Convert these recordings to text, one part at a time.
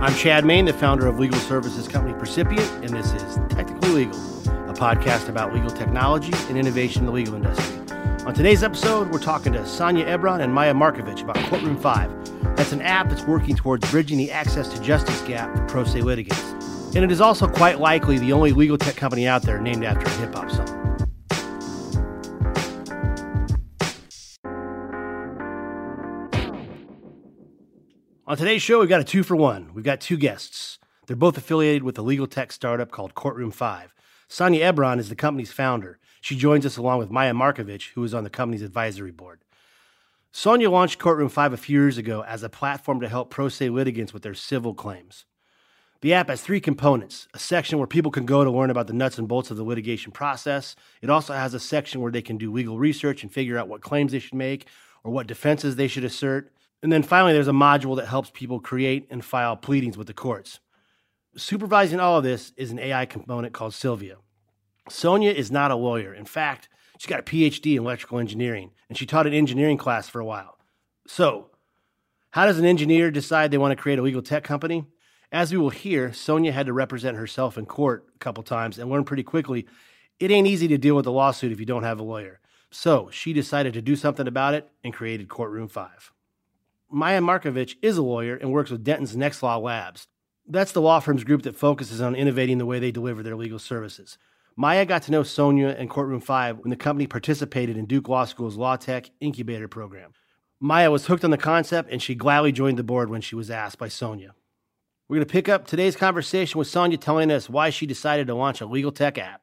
I'm Chad Main, the founder of legal services company Percipient, and this is Technically Legal, a podcast about legal technology and innovation in the legal industry. On today's episode, we're talking to Sonja Ebron and Maya Markovich about Courtroom 5. That's an app that's working towards bridging the access to justice gap for pro se litigants. And it is also quite likely the only legal tech company out there named after a hip hop song. On today's show, we've got a two for one. We've got two guests. They're both affiliated with a legal tech startup called Courtroom 5. Sonja Ebron is the company's founder. She joins us along with Maya Markovich, who is on the company's advisory board. Sonja launched Courtroom 5 a few years ago as a platform to help pro se litigants with their civil claims. The app has three components a section where people can go to learn about the nuts and bolts of the litigation process. It also has a section where they can do legal research and figure out what claims they should make or what defenses they should assert. And then finally, there's a module that helps people create and file pleadings with the courts. Supervising all of this is an AI component called Sylvia. Sonja is not a lawyer. In fact, she's got a PhD in electrical engineering, and she taught an engineering class for a while. So, how does an engineer decide they want to create a legal tech company? As we will hear, Sonja had to represent herself in court a couple times and learned pretty quickly it ain't easy to deal with a lawsuit if you don't have a lawyer. So, she decided to do something about it and created Courtroom 5. Maya Markovich is a lawyer and works with Dentons Next Law Labs. That's the law firm's group that focuses on innovating the way they deliver their legal services. Maya got to know Sonja and Courtroom 5 when the company participated in Duke Law School's Law Tech Incubator program. Maya was hooked on the concept and she gladly joined the board when she was asked by Sonja. We're going to pick up today's conversation with Sonja telling us why she decided to launch a legal tech app.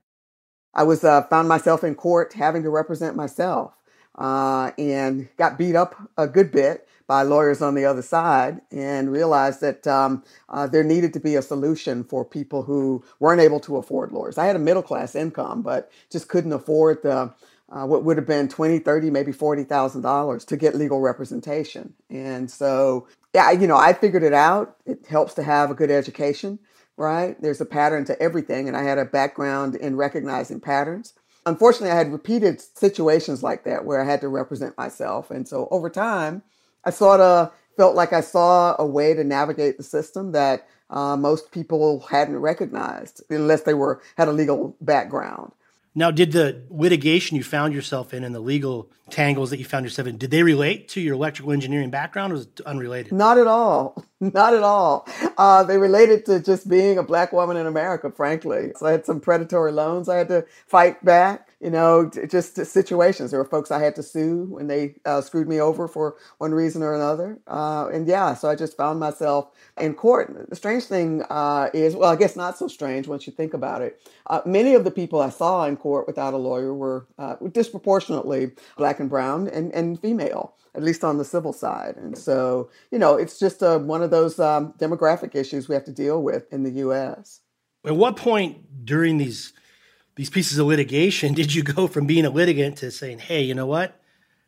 I was uh, found myself in court having to represent myself uh, and got beat up a good bit by lawyers on the other side and realized that um, uh, there needed to be a solution for people who weren't able to afford lawyers. I had a middle class income, but just couldn't afford the uh, what would have been 20 30 maybe $40000 to get legal representation. And so yeah you know i figured it out. It helps to have a good education right? There's a pattern to everything and i had a background in recognizing patterns. Unfortunately i had repeated situations like that where i had to represent myself. And so over time I sort of felt like I saw a way to navigate the system that uh, most people hadn't recognized unless they were had a legal background. Now, did the litigation you found yourself in and the legal tangles that you found yourself in, did they relate to your electrical engineering background or was it unrelated? Not at all. Not at all. Uh, they related to just being a black woman in America, frankly. So I had some predatory loans I had to fight back you know, just situations. There were folks I had to sue when they uh, screwed me over for one reason or another. Uh, and yeah, so I just found myself in court. The strange thing uh, is, well, I guess not so strange once you think about it. Uh, many of the people I saw in court without a lawyer were uh, disproportionately black and brown and, and female at least on the civil side. And so, you know, it's just uh, one of those um, demographic issues we have to deal with in the U.S. At what point during these these pieces of litigation did you go from being a litigant to saying, "Hey, you know what?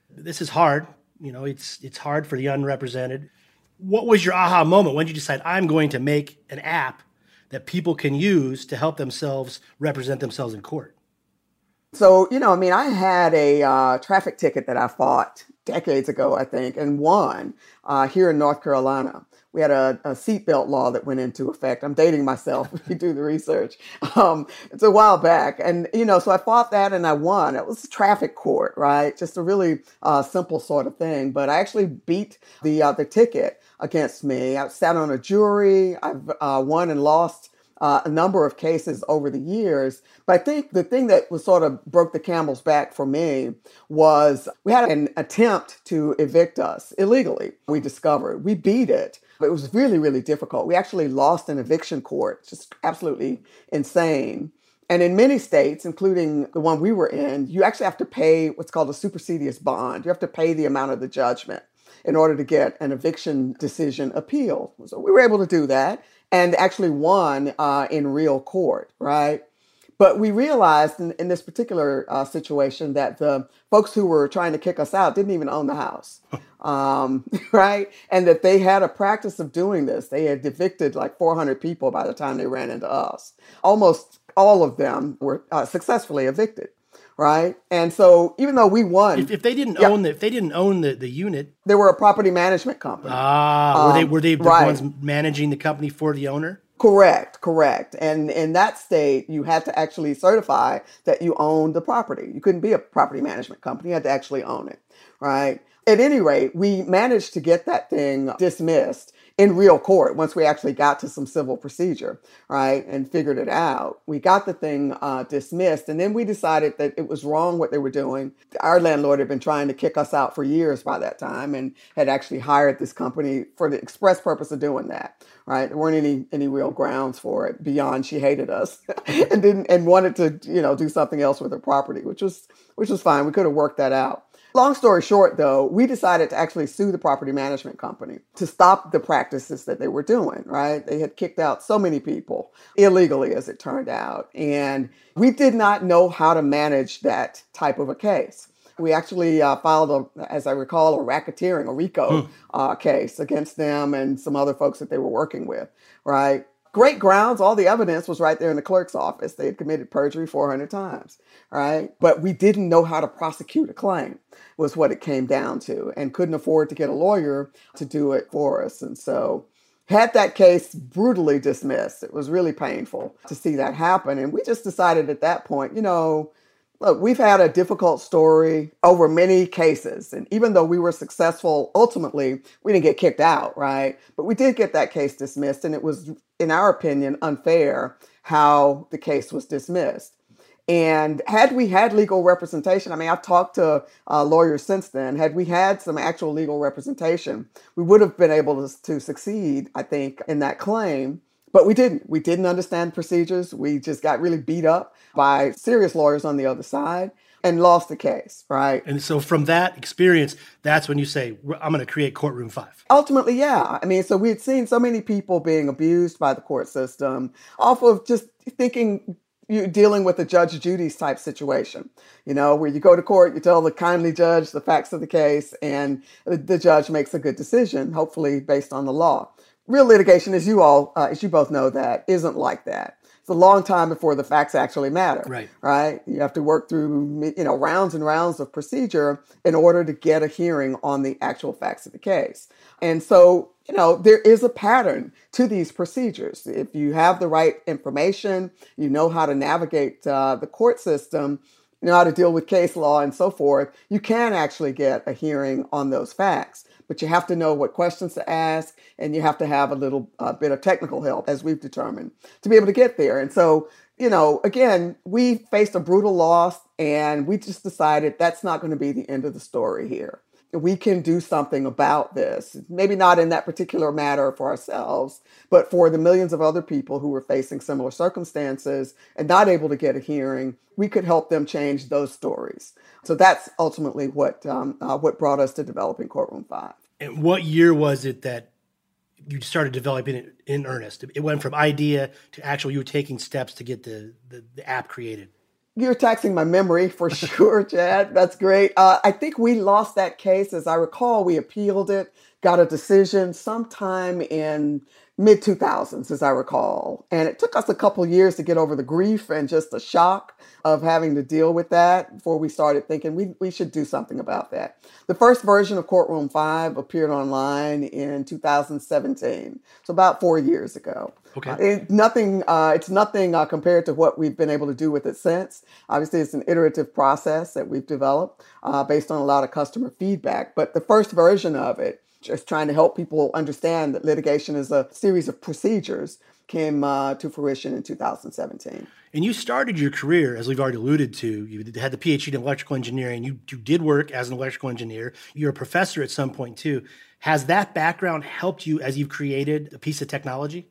This is hard. You know, it's it's hard for the unrepresented." What was your aha moment when you decide I'm going to make an app that people can use to help themselves represent themselves in court? So, you know, I mean, I had a uh, traffic ticket that I fought decades ago, I think, and won uh, here in North Carolina we had a, a seatbelt law that went into effect. I'm dating myself you do the research. Um, it's a while back. And, you know, so I fought that and I won. It was a traffic court, right? Just a really uh, simple sort of thing. But I actually beat the, uh, the ticket against me. I sat on a jury. I've uh, won and lost uh, a number of cases over the years. But I think the thing that was sort of broke the camel's back for me was we had an attempt to evict us illegally. We discovered we beat it, it was really, really difficult. We actually lost an eviction court, just absolutely insane. And in many states, including the one we were in, you actually have to pay what's called a supersedeas bond. You have to pay the amount of the judgment in order to get an eviction decision appealed. So we were able to do that and actually won uh, in real court, right? But we realized in, in this particular uh, situation that the folks who were trying to kick us out didn't even own the house, um, right? And that they had a practice of doing this. They had evicted like 400 people by the time they ran into us. Almost all of them were uh, successfully evicted. right? And so even though we won, if, if they didn't yeah. own the if they didn't own the, the unit, they were a property management company. Ah, um, were they were they the right. ones managing the company for the owner? Correct, correct. And in that state, you had to actually certify that you owned the property. You couldn't be a property management company, you had to actually own it, right? At any rate, we managed to get that thing dismissed in real court once we actually got to some civil procedure, right, and figured it out. We got the thing uh, dismissed, and then we decided that it was wrong what they were doing. Our landlord had been trying to kick us out for years by that time, and had actually hired this company for the express purpose of doing that. Right, there weren't any any real grounds for it beyond she hated us and didn't and wanted to you know do something else with her property, which was which was fine. We could have worked that out. Long story short, though, we decided to actually sue the property management company to stop the practices that they were doing, right? They had kicked out so many people illegally, as it turned out. And we did not know how to manage that type of a case. We actually uh, filed, a, as I recall, a racketeering, a RICO hmm. uh, case against them and some other folks that they were working with, right? Great grounds. All the evidence was right there in the clerk's office. They had committed perjury 400 times, right? But we didn't know how to prosecute a claim, was what it came down to, and couldn't afford to get a lawyer to do it for us. And so, had that case brutally dismissed. It was really painful to see that happen. And we just decided at that point, you know, Look, we've had a difficult story over many cases. And even though we were successful, ultimately, we didn't get kicked out, right? But we did get that case dismissed. And it was, in our opinion, unfair how the case was dismissed. And had we had legal representation, I mean, I've talked to uh, lawyers since then. Had we had some actual legal representation, we would have been able to, to succeed, I think, in that claim. But we didn't. We didn't understand procedures. We just got really beat up by serious lawyers on the other side and lost the case, right? And so from that experience, that's when you say, I'm going to create Courtroom 5. Ultimately, yeah. I mean, so we had seen so many people being abused by the court system off of just thinking you're dealing with a Judge Judy's type situation, you know, where you go to court, you tell the kindly judge the facts of the case, and the judge makes a good decision, hopefully based on the law real litigation, as you all, uh, as you both know, that isn't like that. It's a long time before the facts actually matter. Right. Right. You have to work through, you know, rounds and rounds of procedure in order to get a hearing on the actual facts of the case. And so, you know, there is a pattern to these procedures. If you have the right information, you know how to navigate uh, the court system, you know how to deal with case law and so forth, you can actually get a hearing on those facts but you have to know what questions to ask and you have to have a little uh, bit of technical help, as we've determined, to be able to get there. And so, you know, again, we faced a brutal loss and we just decided that's not going to be the end of the story here we can do something about this. Maybe not in that particular matter for ourselves, but for the millions of other people who were facing similar circumstances and not able to get a hearing, we could help them change those stories. So that's ultimately what um, uh, what brought us to developing Courtroom Five. And what year was it that you started developing it in earnest? It went from idea to actual you were taking steps to get the, the, the app created. You're taxing my memory for sure, Chad. That's great. Uh, I think we lost that case. As I recall, we appealed it, got a decision sometime in mid 2000s, as I recall. And it took us a couple years to get over the grief and just the shock of having to deal with that before we started thinking we, we should do something about that. The first version of Courtroom 5 appeared online in 2017, so about four years ago. Okay. Uh, it, nothing, uh, it's nothing uh, compared to what we've been able to do with it since. Obviously, it's an iterative process that we've developed uh, based on a lot of customer feedback. But the first version of it just trying to help people understand that litigation is a series of procedures came uh, to fruition in 2017. And you started your career, as we've already alluded to, you had the PhD in electrical engineering. You, you did work as an electrical engineer. You're a professor at some point too. Has that background helped you as you've created a piece of technology?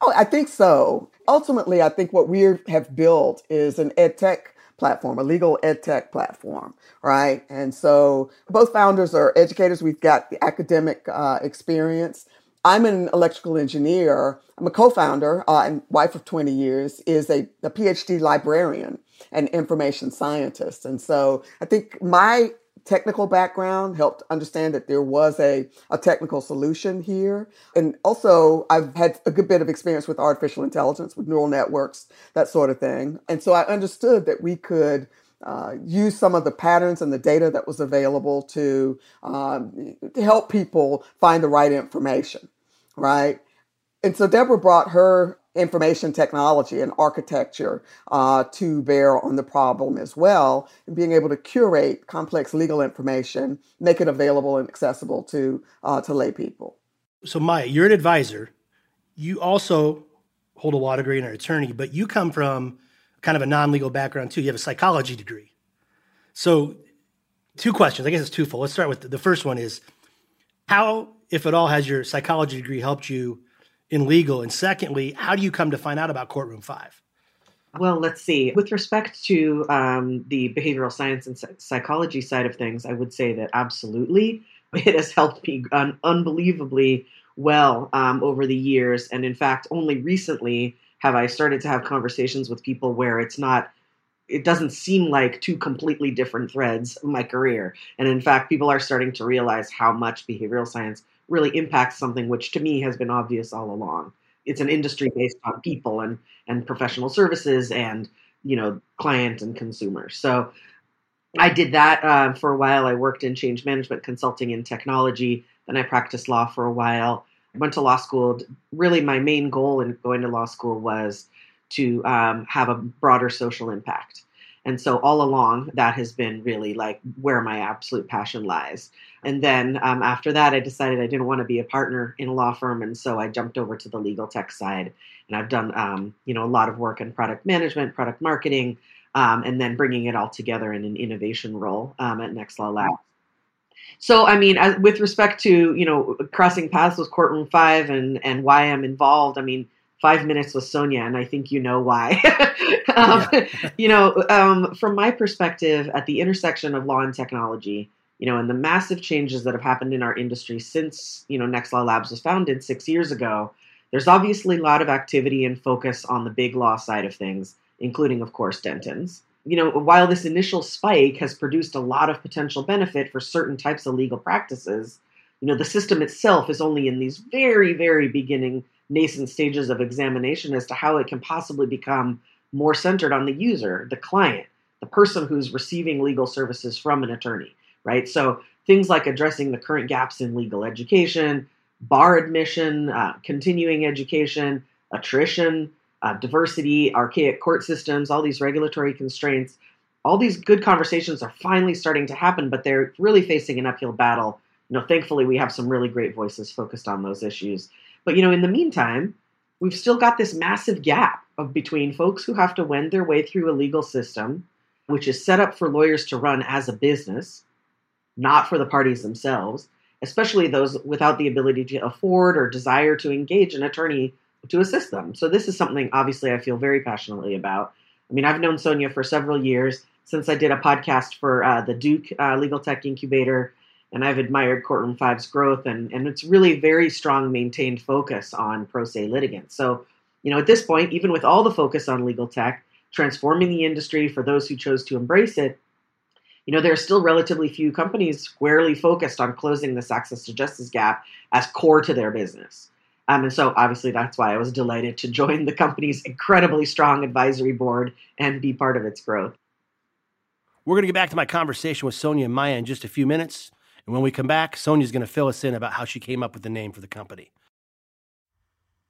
Oh, I think so. Ultimately, I think what we have built is an ed tech platform, a legal ed tech platform, right? And so both founders are educators. We've got the academic uh, experience. I'm an electrical engineer. I'm a co-founder uh, and wife of 20 years, is a, a PhD librarian and information scientist. And so I think my technical background helped understand that there was a, a technical solution here. And also, I've had a good bit of experience with artificial intelligence, with neural networks, that sort of thing. And so I understood that we could uh, use some of the patterns and the data that was available to, um, to help people find the right information, right? And so Deborah brought her information technology and architecture uh, to bear on the problem as well, and being able to curate complex legal information, make it available and accessible to uh, to lay people. So, Maya, you're an advisor. You also hold a law degree and are an attorney, but you come from kind of a non-legal background too. You have a psychology degree. So, two questions. I guess it's twofold. Let's start with the first one: is how, if at all, has your psychology degree helped you? In legal? And secondly, how do you come to find out about Courtroom 5? Well, let's see. With respect to um, the behavioral science and psychology side of things, I would say that absolutely it has helped me un- unbelievably well um, over the years. And in fact, only recently have I started to have conversations with people where it's not it doesn't seem like two completely different threads of my career. And in fact, people are starting to realize how much behavioral science really impacts something which to me has been obvious all along. It's an industry based on people and and professional services and you know client and consumer. So I did that uh, for a while. I worked in change management consulting and technology. Then I practiced law for a while. Went to law school. Really, my main goal in going to law school was to um, have a broader social impact. And so all along, that has been really like where my absolute passion lies. And then um, after that, I decided I didn't want to be a partner in a law firm, and so I jumped over to the legal tech side. And I've done, um, you know, a lot of work in product management, product marketing, um, and then bringing it all together in an innovation role um, at Next Law Labs. So, I mean, as, with respect to you know crossing paths with Courtroom Five and and why I'm involved, I mean, five minutes with Sonja, and I think you know why. um, you know, um, from my perspective, at the intersection of law and technology, you know, and the massive changes that have happened in our industry since you know Next Law Labs was founded six years ago, there's obviously a lot of activity and focus on the big law side of things, including, of course, Dentons. You know, while this initial spike has produced a lot of potential benefit for certain types of legal practices, you know, the system itself is only in these very, very beginning nascent stages of examination as to how it can possibly become more centered on the user, the client, the person who's receiving legal services from an attorney, right? So things like addressing the current gaps in legal education, bar admission, uh, continuing education, attrition, uh, diversity, archaic court systems, all these regulatory constraints. All these good conversations are finally starting to happen, but they're really facing an uphill battle. You know, thankfully, we have some really great voices focused on those issues. But you know, in the meantime, we've still got this massive gap of between folks who have to wend their way through a legal system, which is set up for lawyers to run as a business, not for the parties themselves, especially those without the ability to afford or desire to engage an attorney to assist them. So this is something obviously I feel very passionately about. I mean, I've known Sonja for several years since I did a podcast for uh, the Duke uh, Legal Tech Incubator and I've admired Courtroom Five's growth and, and it's really very strong maintained focus on pro se litigants. So, you know, at this point, even with all the focus on legal tech, transforming the industry for those who chose to embrace it, you know, there are still relatively few companies squarely focused on closing this access to justice gap as core to their business. Um, and so obviously that's why I was delighted to join the company's incredibly strong advisory board and be part of its growth. We're going to get back to my conversation with Sonja and Maya in just a few minutes. And when we come back, Sonja's going to fill us in about how she came up with the name for the company.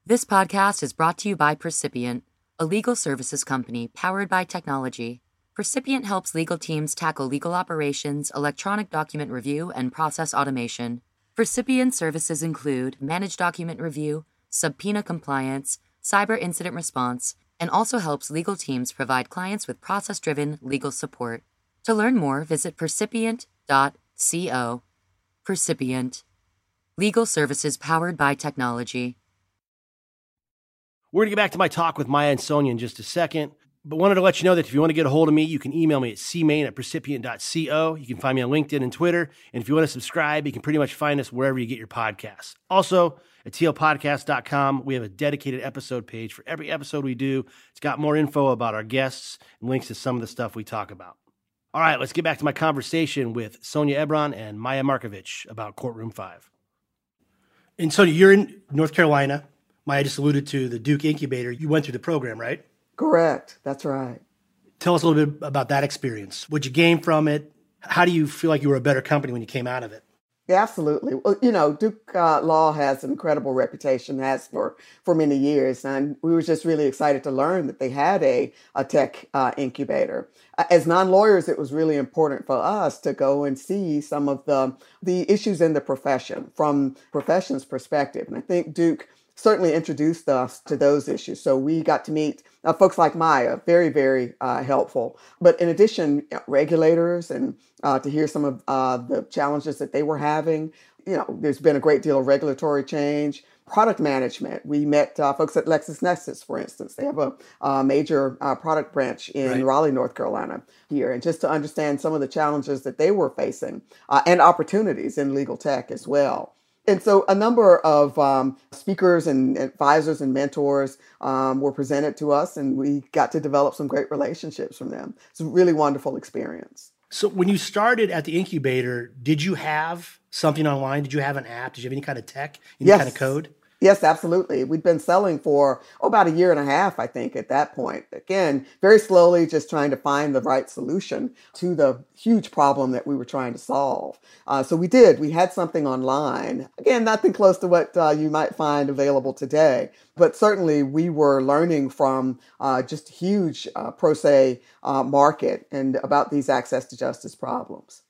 This podcast is brought to you by Percipient, a legal services company powered by technology. Percipient helps legal teams tackle legal operations, electronic document review, and process automation. Percipient services include managed document review, subpoena compliance, cyber incident response, and also helps legal teams provide clients with process driven legal support. To learn more, visit percipient.co. Percipient. Legal services powered by technology. We're going to get back to my talk with Maya and Sonja in just a second, but wanted to let you know that if you want to get a hold of me, you can email me at cmain at percipient.co. You can find me on LinkedIn and Twitter. And if you want to subscribe, you can pretty much find us wherever you get your podcasts. Also, at tlpodcast.com, we have a dedicated episode page for every episode we do. It's got more info about our guests and links to some of the stuff we talk about. All right, let's get back to my conversation with Sonja Ebron and Maya Markovich about Courtroom 5. And Sonja, you're in North Carolina. Maya just alluded to the Duke Incubator. You went through the program, right? Correct. That's right. Tell us a little bit about that experience. What you gain from it? How do you feel like you were a better company when you came out of it? Yeah, absolutely. Well, you know, Duke uh, Law has an incredible reputation, has for for many years, and we were just really excited to learn that they had a a tech uh, incubator. As non lawyers, it was really important for us to go and see some of the the issues in the profession from profession's perspective, and I think Duke certainly introduced us to those issues. So we got to meet uh, folks like Maya, very, very uh, helpful. But in addition, regulators and uh, to hear some of uh, the challenges that they were having. You know, there's been a great deal of regulatory change. Product management. We met uh, folks at LexisNexis, for instance. They have a, major uh, product branch in right. Raleigh, North Carolina, here, and just to understand some of the challenges that they were facing and opportunities in legal tech as well and so a number of um, speakers and advisors and mentors um, were presented to us, and we got to develop some great relationships from them. It's a really wonderful experience. So, when you started at the incubator, did you have something online? Did you have an app? Did you have any kind of tech, any yes. kind of code? Yes, absolutely. We'd been selling for oh, about a year and a half, I think, at that point. Again, very slowly, just trying to find the right solution to the huge problem that we were trying to solve. Uh, so we did. We had something online. Again, nothing close to what uh, you might find available today, but certainly we were learning from uh, just huge uh, pro se uh, market and about these access to justice problems.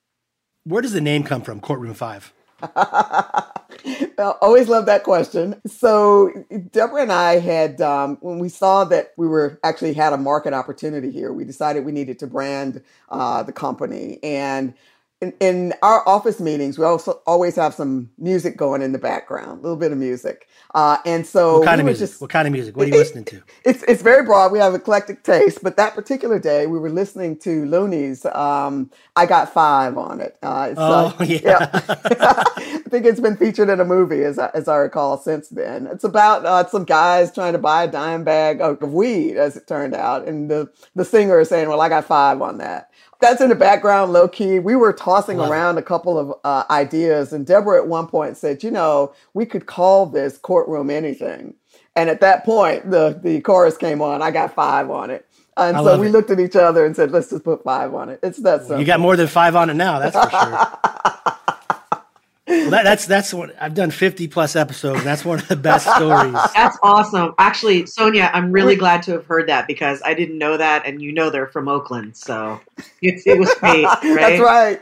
Where does the name come from, Courtroom Five? well, always love that question. So Deborah and I had, um, when we saw that we were actually had a market opportunity here, we decided we needed to brand uh, the company and in, in, our office meetings, we also always have some music going in the background, a little bit of music. Uh, and so, what kind of music? Just, what kind of music? What are you it, listening to? It's it's very broad. We have eclectic taste, but that particular day, we were listening to Luniz. Um, I got five on it. Uh, oh uh, yeah, yeah. I think it's been featured in a movie, as I, as I recall. Since then, it's about uh, some guys trying to buy a dime bag of weed, as it turned out, and the the singer is saying, "Well, I got five on that." That's in the background, low key. We were tossing around a couple of uh, ideas, and Deborah at one point said, "You know, we could call this courtroom anything." And at that point, the the chorus came on. I got five on it, and I so we it. looked at each other and said, "Let's just put five on it." It's that simple. You got more than five on it now. That's for sure. Well, that, that's that's what I've done 50 plus episodes. that's one of the best stories. That's awesome. Actually, Sonja, I'm really glad to have heard that because I didn't know that, and you know they're from Oakland, so it, it was great. Right? that's right.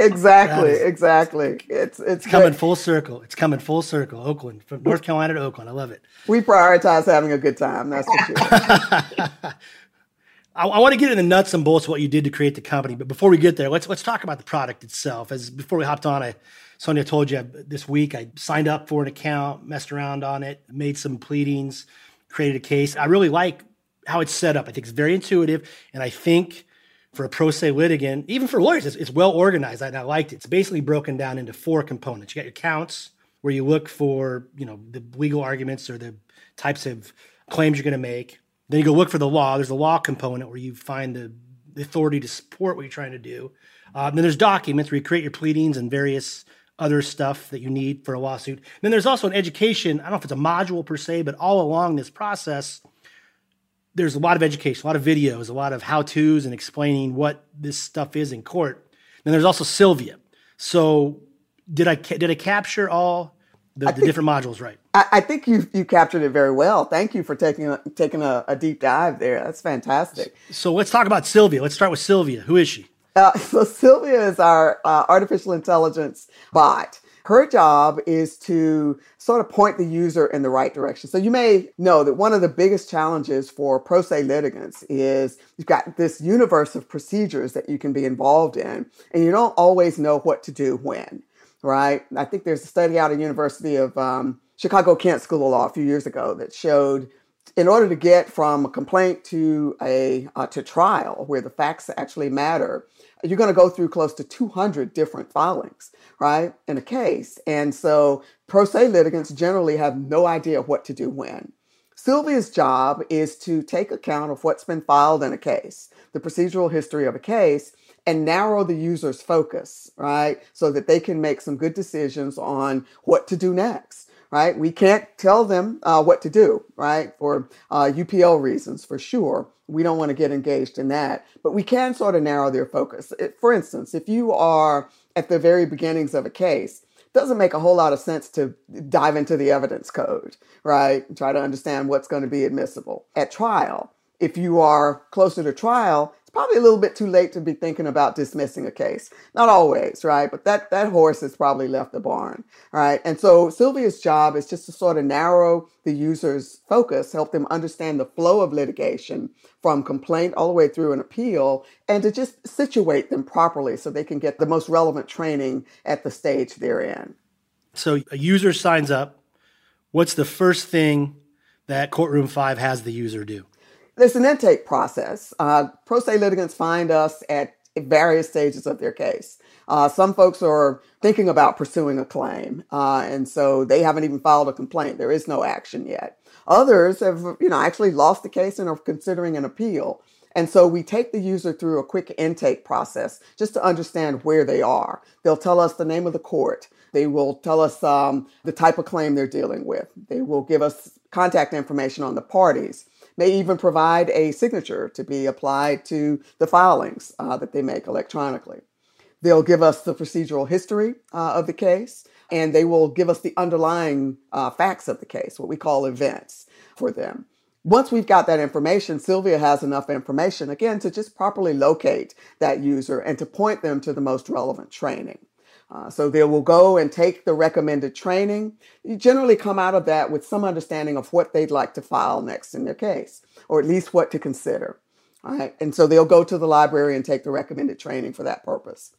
Exactly, exactly. It's it's coming full circle. It's coming full circle. Oakland, from North Carolina to Oakland. I love it. We prioritize having a good time. That's for sure. I, I, want to get into the nuts and bolts of what you did to create the company, but before we get there, let's let's talk about the product itself. As before we hopped on, I Sonja told you this week I signed up for an account, messed around on it, made some pleadings, created a case. I really like how it's set up. I think it's very intuitive, and I think for a pro se litigant, even for lawyers, it's, it's well organized. I, I liked it. It's basically broken down into four components. You got your counts, where you look for you know the legal arguments or the types of claims you're going to make. Then you go look for the law. There's a law component where you find the, the authority to support what you're trying to do. Uh, then there's documents where you create your pleadings and various other stuff that you need for a lawsuit. Then there's also an education, I don't know if it's a module per se, but all along this process, there's a lot of education, a lot of videos, a lot of how to's and explaining what this stuff is in court. Then there's also Sylvia. So did I did I capture all the, the think, different modules right? I, I, think you you captured it very well. Thank you for taking a, taking a, a deep dive there. That's fantastic. So let's talk about Sylvia. Let's start with Sylvia. Who is she? Uh, so Sylvia is our uh, artificial intelligence bot. Her job is to sort of point the user in the right direction. So you may know that one of the biggest challenges for pro se litigants is you've got this universe of procedures that you can be involved in, and you don't always know what to do when, right? I think there's a study out of University of um, Chicago Kent School of Law a few years ago that showed in order to get from a complaint to a uh, to trial where the facts actually matter you're going to go through close to 200 different filings, right, in a case. And so pro se litigants generally have no idea what to do when. Sylvia's job is to take account of what's been filed in a case, the procedural history of a case, and narrow the user's focus, right, so that they can make some good decisions on what to do next right? We can't tell them uh, what to do, right? For uh, UPL reasons, for sure. we don't want to get engaged in that, but we can sort of narrow their focus. For instance, if you are at the very beginnings of a case, doesn't make a whole lot of sense to dive into the evidence code, right? Try to understand what's going to be admissible at trial. If you are closer to trial, it's probably a little bit too late to be thinking about dismissing a case. Not always, right? But that, that horse has probably left the barn, right? And so Sylvia's job is just to sort of narrow the user's focus, help them understand the flow of litigation from complaint all the way through an appeal, and to just situate them properly so they can get the most relevant training at the stage they're in. So a user signs up. What's the first thing that Courtroom 5 has the user do? There's an intake process. Uh, pro se litigants find us at various stages of their case. Uh, some folks are thinking about pursuing a claim, uh, and so they haven't even filed a complaint. There is no action yet. Others have, you know, actually lost the case and are considering an appeal. And so we take the user through a quick intake process just to understand where they are. They'll tell us the name of the court. They will tell us um, the type of claim they're dealing with. They will give us contact information on the parties may even provide a signature to be applied to the filings uh, that they make electronically. They'll give us the procedural history uh, of the case, and they will give us the underlying uh, facts of the case, what we call events for them. Once we've got that information, Sylvia has enough information, again, to just properly locate that user and to point them to the most relevant training. Uh, so they will go and take the recommended training. You generally come out of that with some understanding of what they'd like to file next in their case, or at least what to consider. All right. And so they'll go to the library and take the recommended training for that purpose.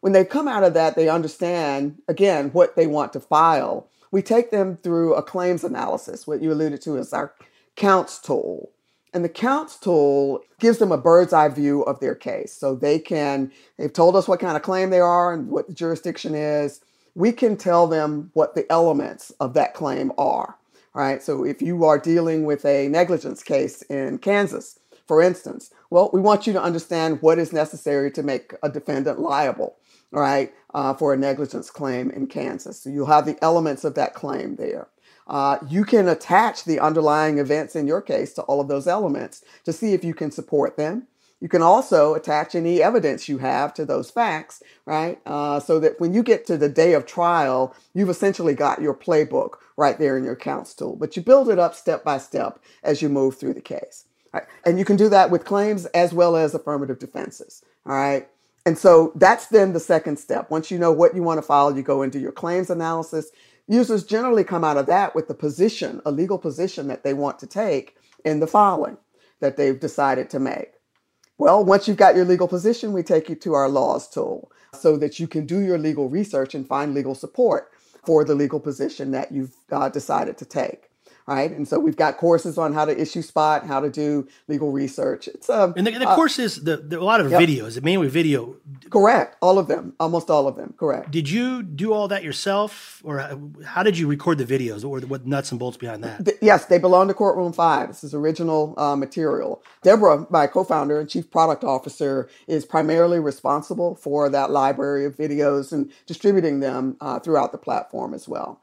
When they come out of that, they understand, again, what they want to file. We take them through a claims analysis, what you alluded to as our counts tool. And the counts tool gives them a bird's eye view of their case. So they can, they've told us what kind of claim they are and what the jurisdiction is. We can tell them what the elements of that claim are. Right. So if you are dealing with a negligence case in Kansas, for instance, well, we want you to understand what is necessary to make a defendant liable, right, uh, for a negligence claim in Kansas. So you'll have the elements of that claim there uh, you can attach the underlying events in your case to all of those elements to see if you can support them. You can also attach any evidence you have to those facts, right? Uh, so that when you get to the day of trial, you've essentially got your playbook right there in your counts tool. But you build it up step by step as you move through the case. Right? And you can do that with claims as well as affirmative defenses. All right. And so that's then the second step. Once you know what you want to file, you go into your claims analysis Users generally come out of that with the position, a legal position that they want to take in the filing that they've decided to make. Well, once you've got your legal position, we take you to our laws tool so that you can do your legal research and find legal support for the legal position that you've uh, decided to take right? And so we've got courses on how to issue spot, how to do legal research. It's um, and the, the uh, courses, the, the, a lot of yep. videos, mainly video. Correct, all of them, almost all of them. Correct. Did you do all that yourself, or how did you record the videos, or what nuts and bolts behind that? The, yes, they belong to Courtroom Five. This is original uh, material. Deborah, my co-founder and chief product officer, is primarily responsible for that library of videos and distributing them uh, throughout the platform as well.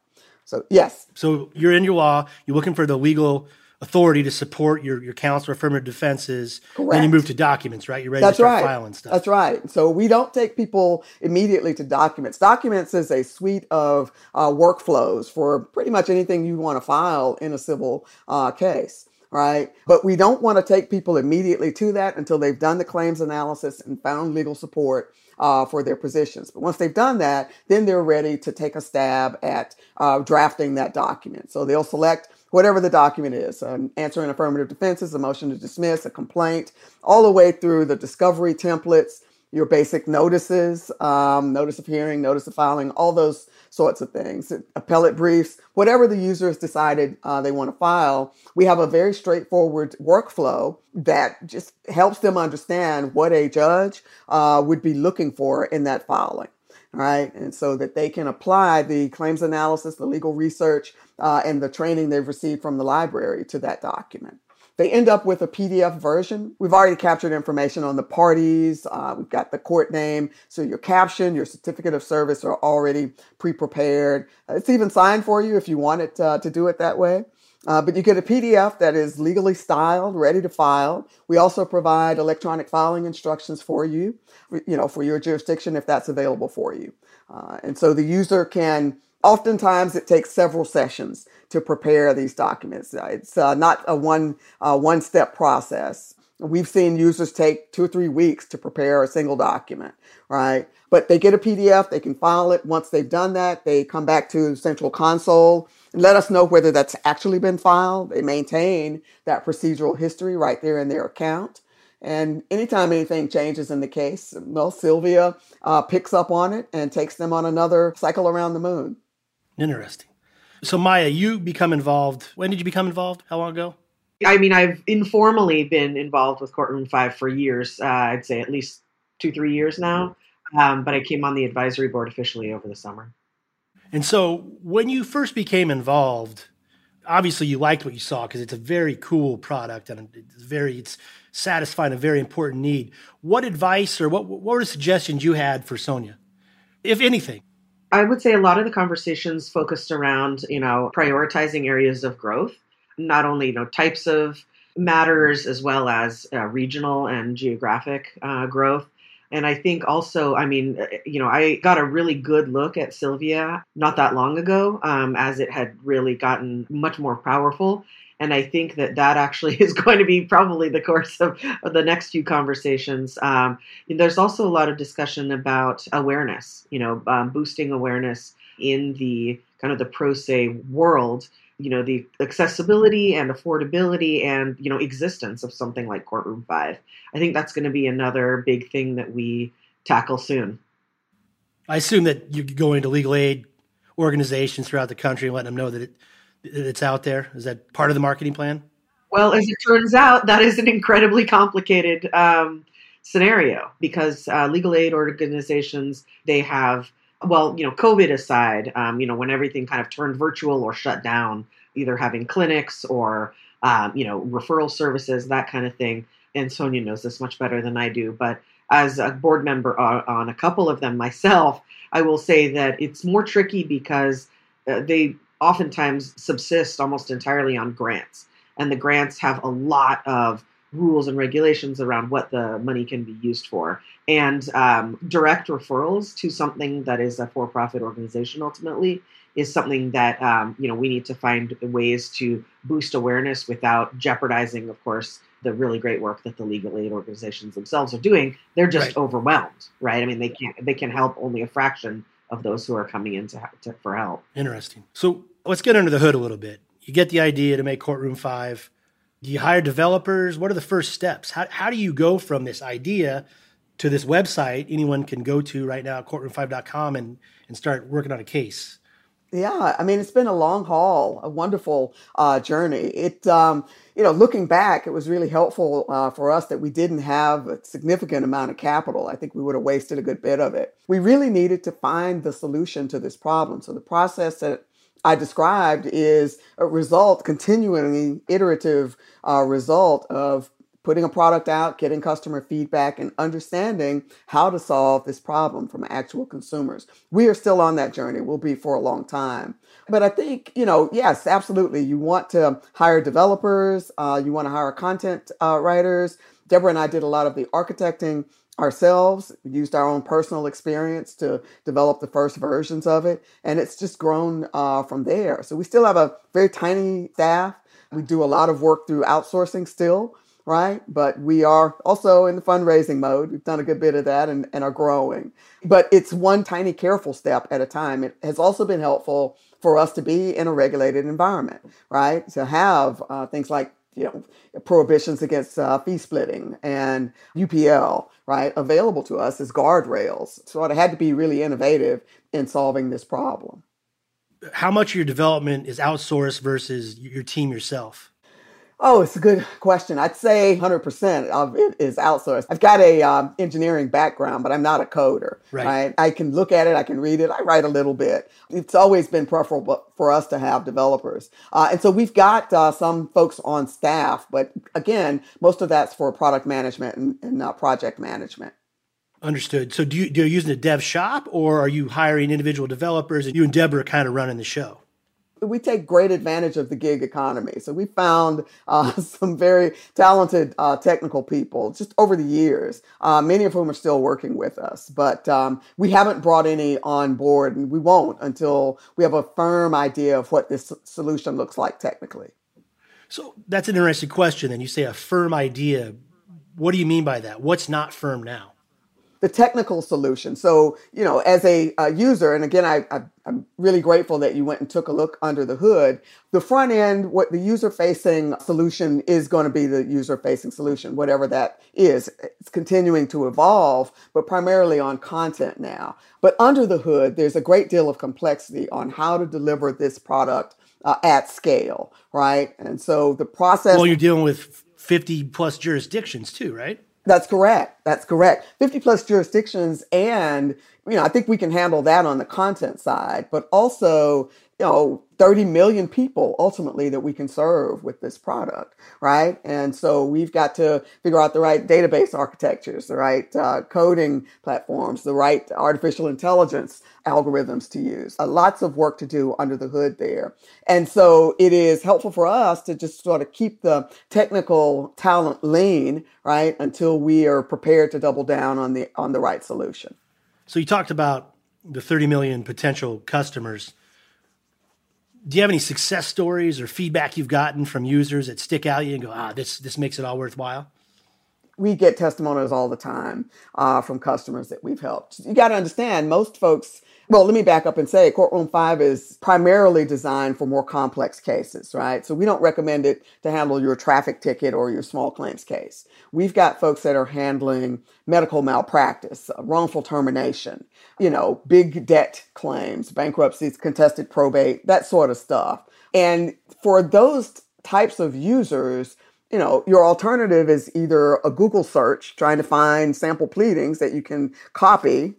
So yes. So you're in your law. You're looking for the legal authority to support your your counsel affirmative defenses. Correct. Then you move to documents, right? You're ready That's to start right. filing stuff. That's right. So we don't take people immediately to documents. Documents is a suite of uh, workflows for pretty much anything you want to file in a civil uh, case right? But we don't want to take people immediately to that until they've done the claims analysis and found legal support uh, for their positions. But once they've done that, then they're ready to take a stab at uh, drafting that document. So they'll select whatever the document is an answering affirmative defenses, a motion to dismiss, a complaint, all the way through the discovery templates, your basic notices, um, notice of hearing, notice of filing, all those sorts of things, appellate briefs, whatever the user has decided uh, they want to file. We have a very straightforward workflow that just helps them understand what a judge uh, would be looking for in that filing. Right, and so that they can apply the claims analysis, the legal research, uh, and the training they've received from the library to that document. They end up with a PDF version. We've already captured information on the parties. Uh, we've got the court name. So your caption, your certificate of service are already pre prepared. Uh, it's even signed for you if you want it uh, to do it that way. Uh, but you get a PDF that is legally styled, ready to file. We also provide electronic filing instructions for you, you know, for your jurisdiction if that's available for you. Uh, and so the user can, oftentimes it takes several sessions to prepare these documents. It's uh, not a one, uh, one step process. We've seen users take two or three weeks to prepare a single document, right? But they get a PDF, they can file it. Once they've done that, they come back to Central Console and let us know whether that's actually been filed. They maintain that procedural history right there in their account. And anytime anything changes in the case, well, Sylvia uh, picks up on it and takes them on another cycle around the moon. Interesting. So, Maya, you become involved. When did you become involved? How long ago? I mean, I've informally been involved with Courtroom 5 for years. Uh, I'd say at least two, three years now. Um, but I came on the advisory board officially over the summer. And so when you first became involved, obviously you liked what you saw because it's a very cool product and it's very it's satisfying a very important need. What advice or what what were the suggestions you had for Sonja, if anything? I would say a lot of the conversations focused around you know prioritizing areas of growth not only you know types of matters as well as uh, regional and geographic uh, growth. And I think also, I mean, uh, you know, I got a really good look at Sylvia not that long ago, um, as it had really gotten much more powerful. And I think that that actually is going to be probably the course of, of the next few conversations. Um, there's also a lot of discussion about awareness, you know, um, boosting awareness in the kind of the pro se world you know the accessibility and affordability and you know existence of something like courtroom 5 i think that's going to be another big thing that we tackle soon i assume that you go into legal aid organizations throughout the country and let them know that, it, that it's out there is that part of the marketing plan well as it turns out that is an incredibly complicated um, scenario because uh, legal aid organizations they have well, you know, COVID aside, um, you know, when everything kind of turned virtual or shut down, either having clinics or, um, you know, referral services, that kind of thing. And Sonja knows this much better than I do. But as a board member on a couple of them myself, I will say that it's more tricky because uh, they oftentimes subsist almost entirely on grants. And the grants have a lot of rules and regulations around what the money can be used for. And um, direct referrals to something that is a for profit organization ultimately is something that um, you know we need to find ways to boost awareness without jeopardizing, of course, the really great work that the legal aid organizations themselves are doing. They're just right. overwhelmed, right? I mean, they can't they can help only a fraction of those who are coming in to, to, for help. Interesting. So let's get under the hood a little bit. You get the idea to make Courtroom Five. Do you hire developers? What are the first steps? How, how do you go from this idea to this website anyone can go to right now, courtroom5.com, and, and start working on a case? Yeah, I mean, it's been a long haul, a wonderful uh, journey. It, um, you know, looking back, it was really helpful uh, for us that we didn't have a significant amount of capital. I think we would have wasted a good bit of it. We really needed to find the solution to this problem. So the process that I described is a result, continuing iterative uh, result of putting a product out, getting customer feedback, and understanding how to solve this problem from actual consumers. We are still on that journey. We'll be for a long time. But I think, you know, yes, absolutely. You want to hire developers, uh, you want to hire content uh, writers. Deborah and I did a lot of the architecting ourselves. Used our own personal experience to develop the first versions of it. And it's just grown uh, from there. So we still have a very tiny staff. We do a lot of work through outsourcing still right? But we are also in the fundraising mode. We've done a good bit of that and, and are growing. But it's one tiny careful step at a time. It has also been helpful for us to be in a regulated environment, right? To have uh, things like you know prohibitions against uh, fee splitting and UPL, right, available to us as guardrails. So it had to be really innovative in solving this problem. How much of your development is outsourced versus your team yourself? Oh, it's a good question. I'd say 100% of it is outsourced. I've got a um, engineering background, but I'm not a coder. Right. right. I can look at it, I can read it, I write a little bit. It's always been preferable for us to have developers. Uh, and so we've got uh, some folks on staff, but again, most of that's for product management and, and uh, project management. Understood. So do you, do you using a dev shop or are you hiring individual developers and you and Deborah kind of running the show? We take great advantage of the gig economy. So we found uh, some very talented uh, technical people just over the years, uh, many of whom are still working with us. But um, we haven't brought any on board, and we won't until we have a firm idea of what this solution looks like technically. So that's an interesting question. And you say a firm idea. What do you mean by that? What's not firm now? The technical solution. So, you know, as a, a user, and again, I, I, am really grateful that you went and took a look under the hood. The front end, what the user facing solution is going to be the user facing solution, whatever that is. It's continuing to evolve, but primarily on content now. But under the hood, there's a great deal of complexity on how to deliver this product uh, at scale, right? And so the process. Well, you're dealing with 50 plus jurisdictions too, right? That's correct. That's correct. 50 plus jurisdictions. And, you know, I think we can handle that on the content side, but also, you know, 30 million people ultimately that we can serve with this product, right? And so we've got to figure out the right database architectures, the right uh, coding platforms, the right artificial intelligence algorithms to use. Uh, lots of work to do under the hood there. And so it is helpful for us to just sort of keep the technical talent lean, right, until we are prepared to double down on the on the right solution. So you talked about the 30 million potential customers. Do you have any success stories or feedback you've gotten from users that stick out you and go, ah, this this makes it all worthwhile? We get testimonials all the time uh, from customers that we've helped. You got to understand, most folks well, let me back up and say Courtroom 5 is primarily designed for more complex cases, right? So we don't recommend it to handle your traffic ticket or your small claims case. We've got folks that are handling medical malpractice, uh, wrongful termination, you know, big debt claims, bankruptcies, contested probate, that sort of stuff. And for those types of users, you know, your alternative is either a Google search trying to find sample pleadings that you can copy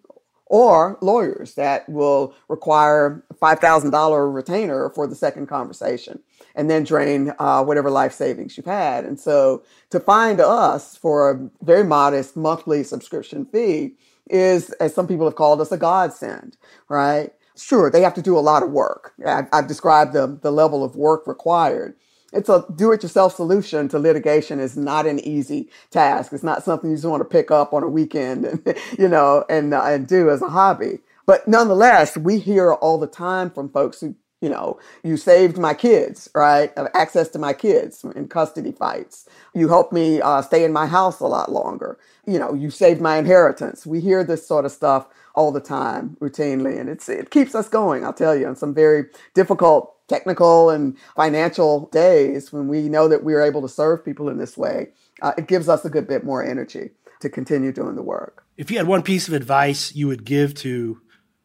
or lawyers that will require a $5,000 retainer for the second conversation and then drain uh, whatever life savings you've had. And so to find us for a very modest monthly subscription fee is, as some people have called us, a godsend, right? Sure, they have to do a lot of work. I've, I've described the, the level of work required it's a do-it-yourself solution to litigation is not an easy task. It's not something you just want to pick up on a weekend and you know and uh, and do as a hobby. But nonetheless, we hear all the time from folks who you know, you saved my kids, right? Access to my kids in custody fights. You helped me uh, stay in my house a lot longer. You know, you saved my inheritance. We hear this sort of stuff all the time, routinely, and it's it keeps us going. I'll tell you, on some very difficult technical and financial days when we know that we're able to serve people in this way, uh, it gives us a good bit more energy to continue doing the work. If you had one piece of advice you would give to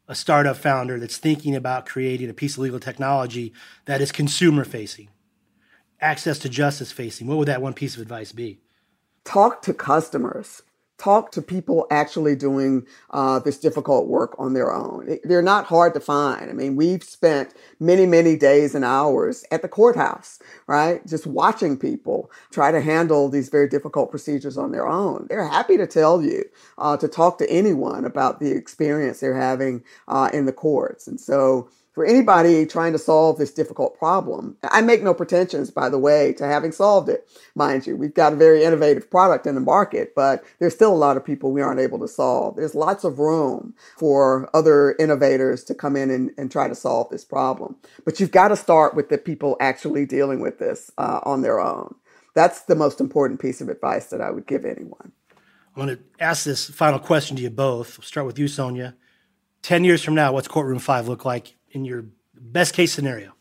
a startup founder that's thinking about creating a piece of legal technology that is consumer facing, access to justice facing, what would that one piece of advice be? Talk to customers talk to people actually doing uh, this difficult work on their own. They're not hard to find. I mean, we've spent many, many days and hours at the courthouse, right? Just watching people try to handle these very difficult procedures on their own. They're happy to tell you, uh, to talk to anyone about the experience they're having uh, in the courts. And so, for anybody trying to solve this difficult problem. I make no pretensions, by the way, to having solved it. Mind you, we've got a very innovative product in the market, but there's still a lot of people we aren't able to solve. There's lots of room for other innovators to come in and, and try to solve this problem. But you've got to start with the people actually dealing with this uh, on their own. That's the most important piece of advice that I would give anyone. I want to ask this final question to you both. We'll start with you, Sonja. 10 years from now, what's Courtroom 5 look like in your best case scenario?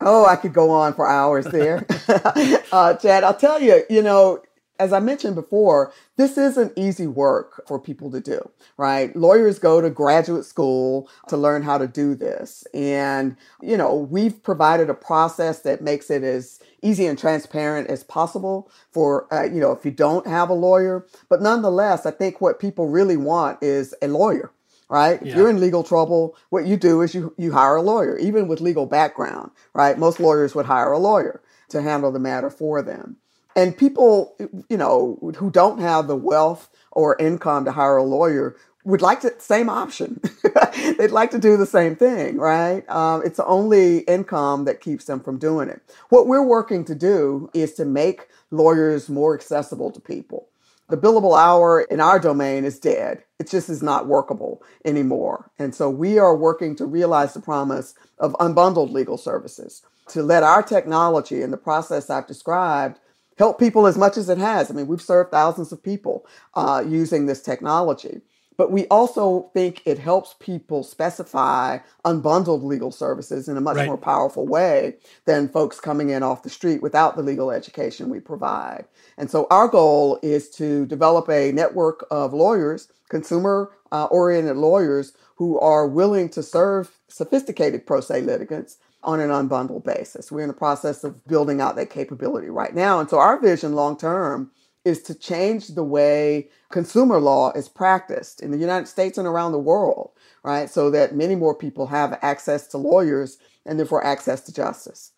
Oh, I could go on for hours there. uh, Chad, I'll tell you, you know, as I mentioned before, this isn't easy work for people to do, right? Lawyers go to graduate school to learn how to do this. And, you know, we've provided a process that makes it as easy and transparent as possible for, uh, you know, if you don't have a lawyer. But nonetheless, I think what people really want is a lawyer, right? Yeah. If you're in legal trouble, what you do is you, you hire a lawyer, even with legal background, right? Most lawyers would hire a lawyer to handle the matter for them. And people, you know, who don't have the wealth or income to hire a lawyer would like the same option. They'd like to do the same thing, right? Um, it's the only income that keeps them from doing it. What we're working to do is to make lawyers more accessible to people. The billable hour in our domain is dead. It just is not workable anymore. And so we are working to realize the promise of unbundled legal services to let our technology and the process I've described help people as much as it has. I mean, we've served thousands of people uh, using this technology. But we also think it helps people specify unbundled legal services in a much right. more powerful way than folks coming in off the street without the legal education we provide. And so our goal is to develop a network of lawyers, consumer oriented lawyers who are willing to serve sophisticated pro se litigants on an unbundled basis. We're in the process of building out that capability right now. And so our vision long term is to change the way consumer law is practiced in the United States and around the world, right? So that many more people have access to lawyers and therefore access to justice.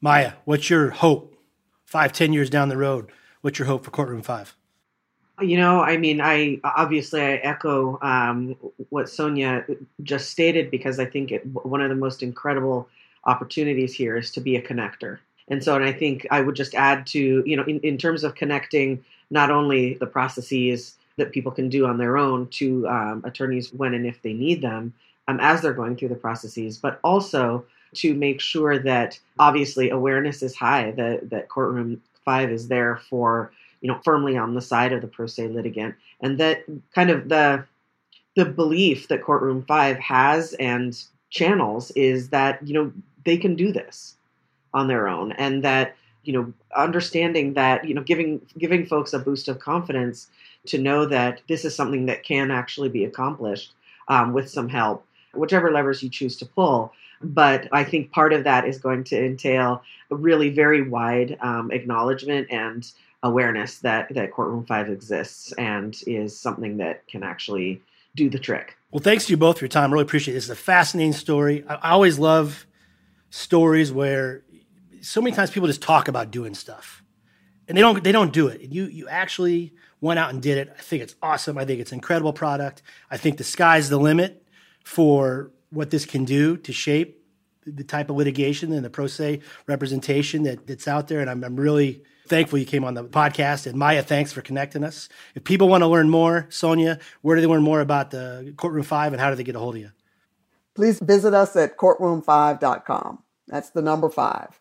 Maya, what's your hope five, ten years down the road? What's your hope for Courtroom Five? You know, I mean, I obviously I echo um, what Sonja just stated because I think it, one of the most incredible opportunities here is to be a connector and so, and I think I would just add to, you know, in, in terms of connecting not only the processes that people can do on their own to um, attorneys when and if they need them um, as they're going through the processes, but also to make sure that obviously awareness is high, that, that courtroom five is there for, you know, firmly on the side of the pro se litigant, and that kind of the the belief that courtroom five has and channels is that you know they can do this on their own and that you know understanding that you know giving giving folks a boost of confidence to know that this is something that can actually be accomplished um, with some help whichever levers you choose to pull. But i think part of that is going to entail a really very wide um, acknowledgement and awareness that that courtroom 5 exists and is something that can actually do the trick. Well thanks to you both for your time. Really appreciate it. this is a fascinating story. I, I always love stories where so many times people just talk about doing stuff and they don't they don't do it. And you you actually went out and did it. I think it's awesome. I think it's an incredible product. I think the sky's the limit for what this can do to shape the type of litigation and the pro se representation that, that's out there. And I'm, I'm really thankful you came on the podcast. And Maya, thanks for connecting us. If people want to learn more, Sonja, where do they learn more about the Courtroom 5 and how do they get a hold of you? Please visit us at courtroom5.com. That's the number five.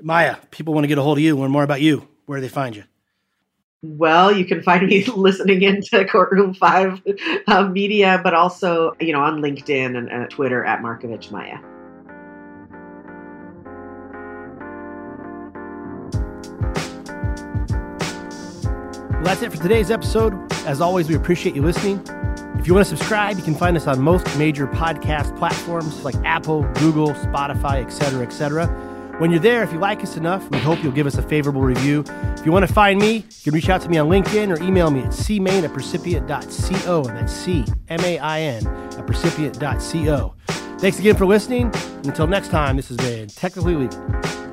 Maya, people want to get a hold of you, learn more about you. Where do they find you? Well, you can find me listening into Courtroom Five uh, Media, but also you know on LinkedIn and, and Twitter at Markovich Maya. Well, that's it for today's episode. As always, we appreciate you listening. If you want to subscribe, you can find us on most major podcast platforms like Apple, Google, Spotify, etc., etc. When you're there, if you like us enough, we hope you'll give us a favorable review. If you want to find me, you can reach out to me on LinkedIn or email me at cmain at percipient.co. That's C M A I N at percipient.co. Thanks again for listening. And until next time, this has been Technically Legal.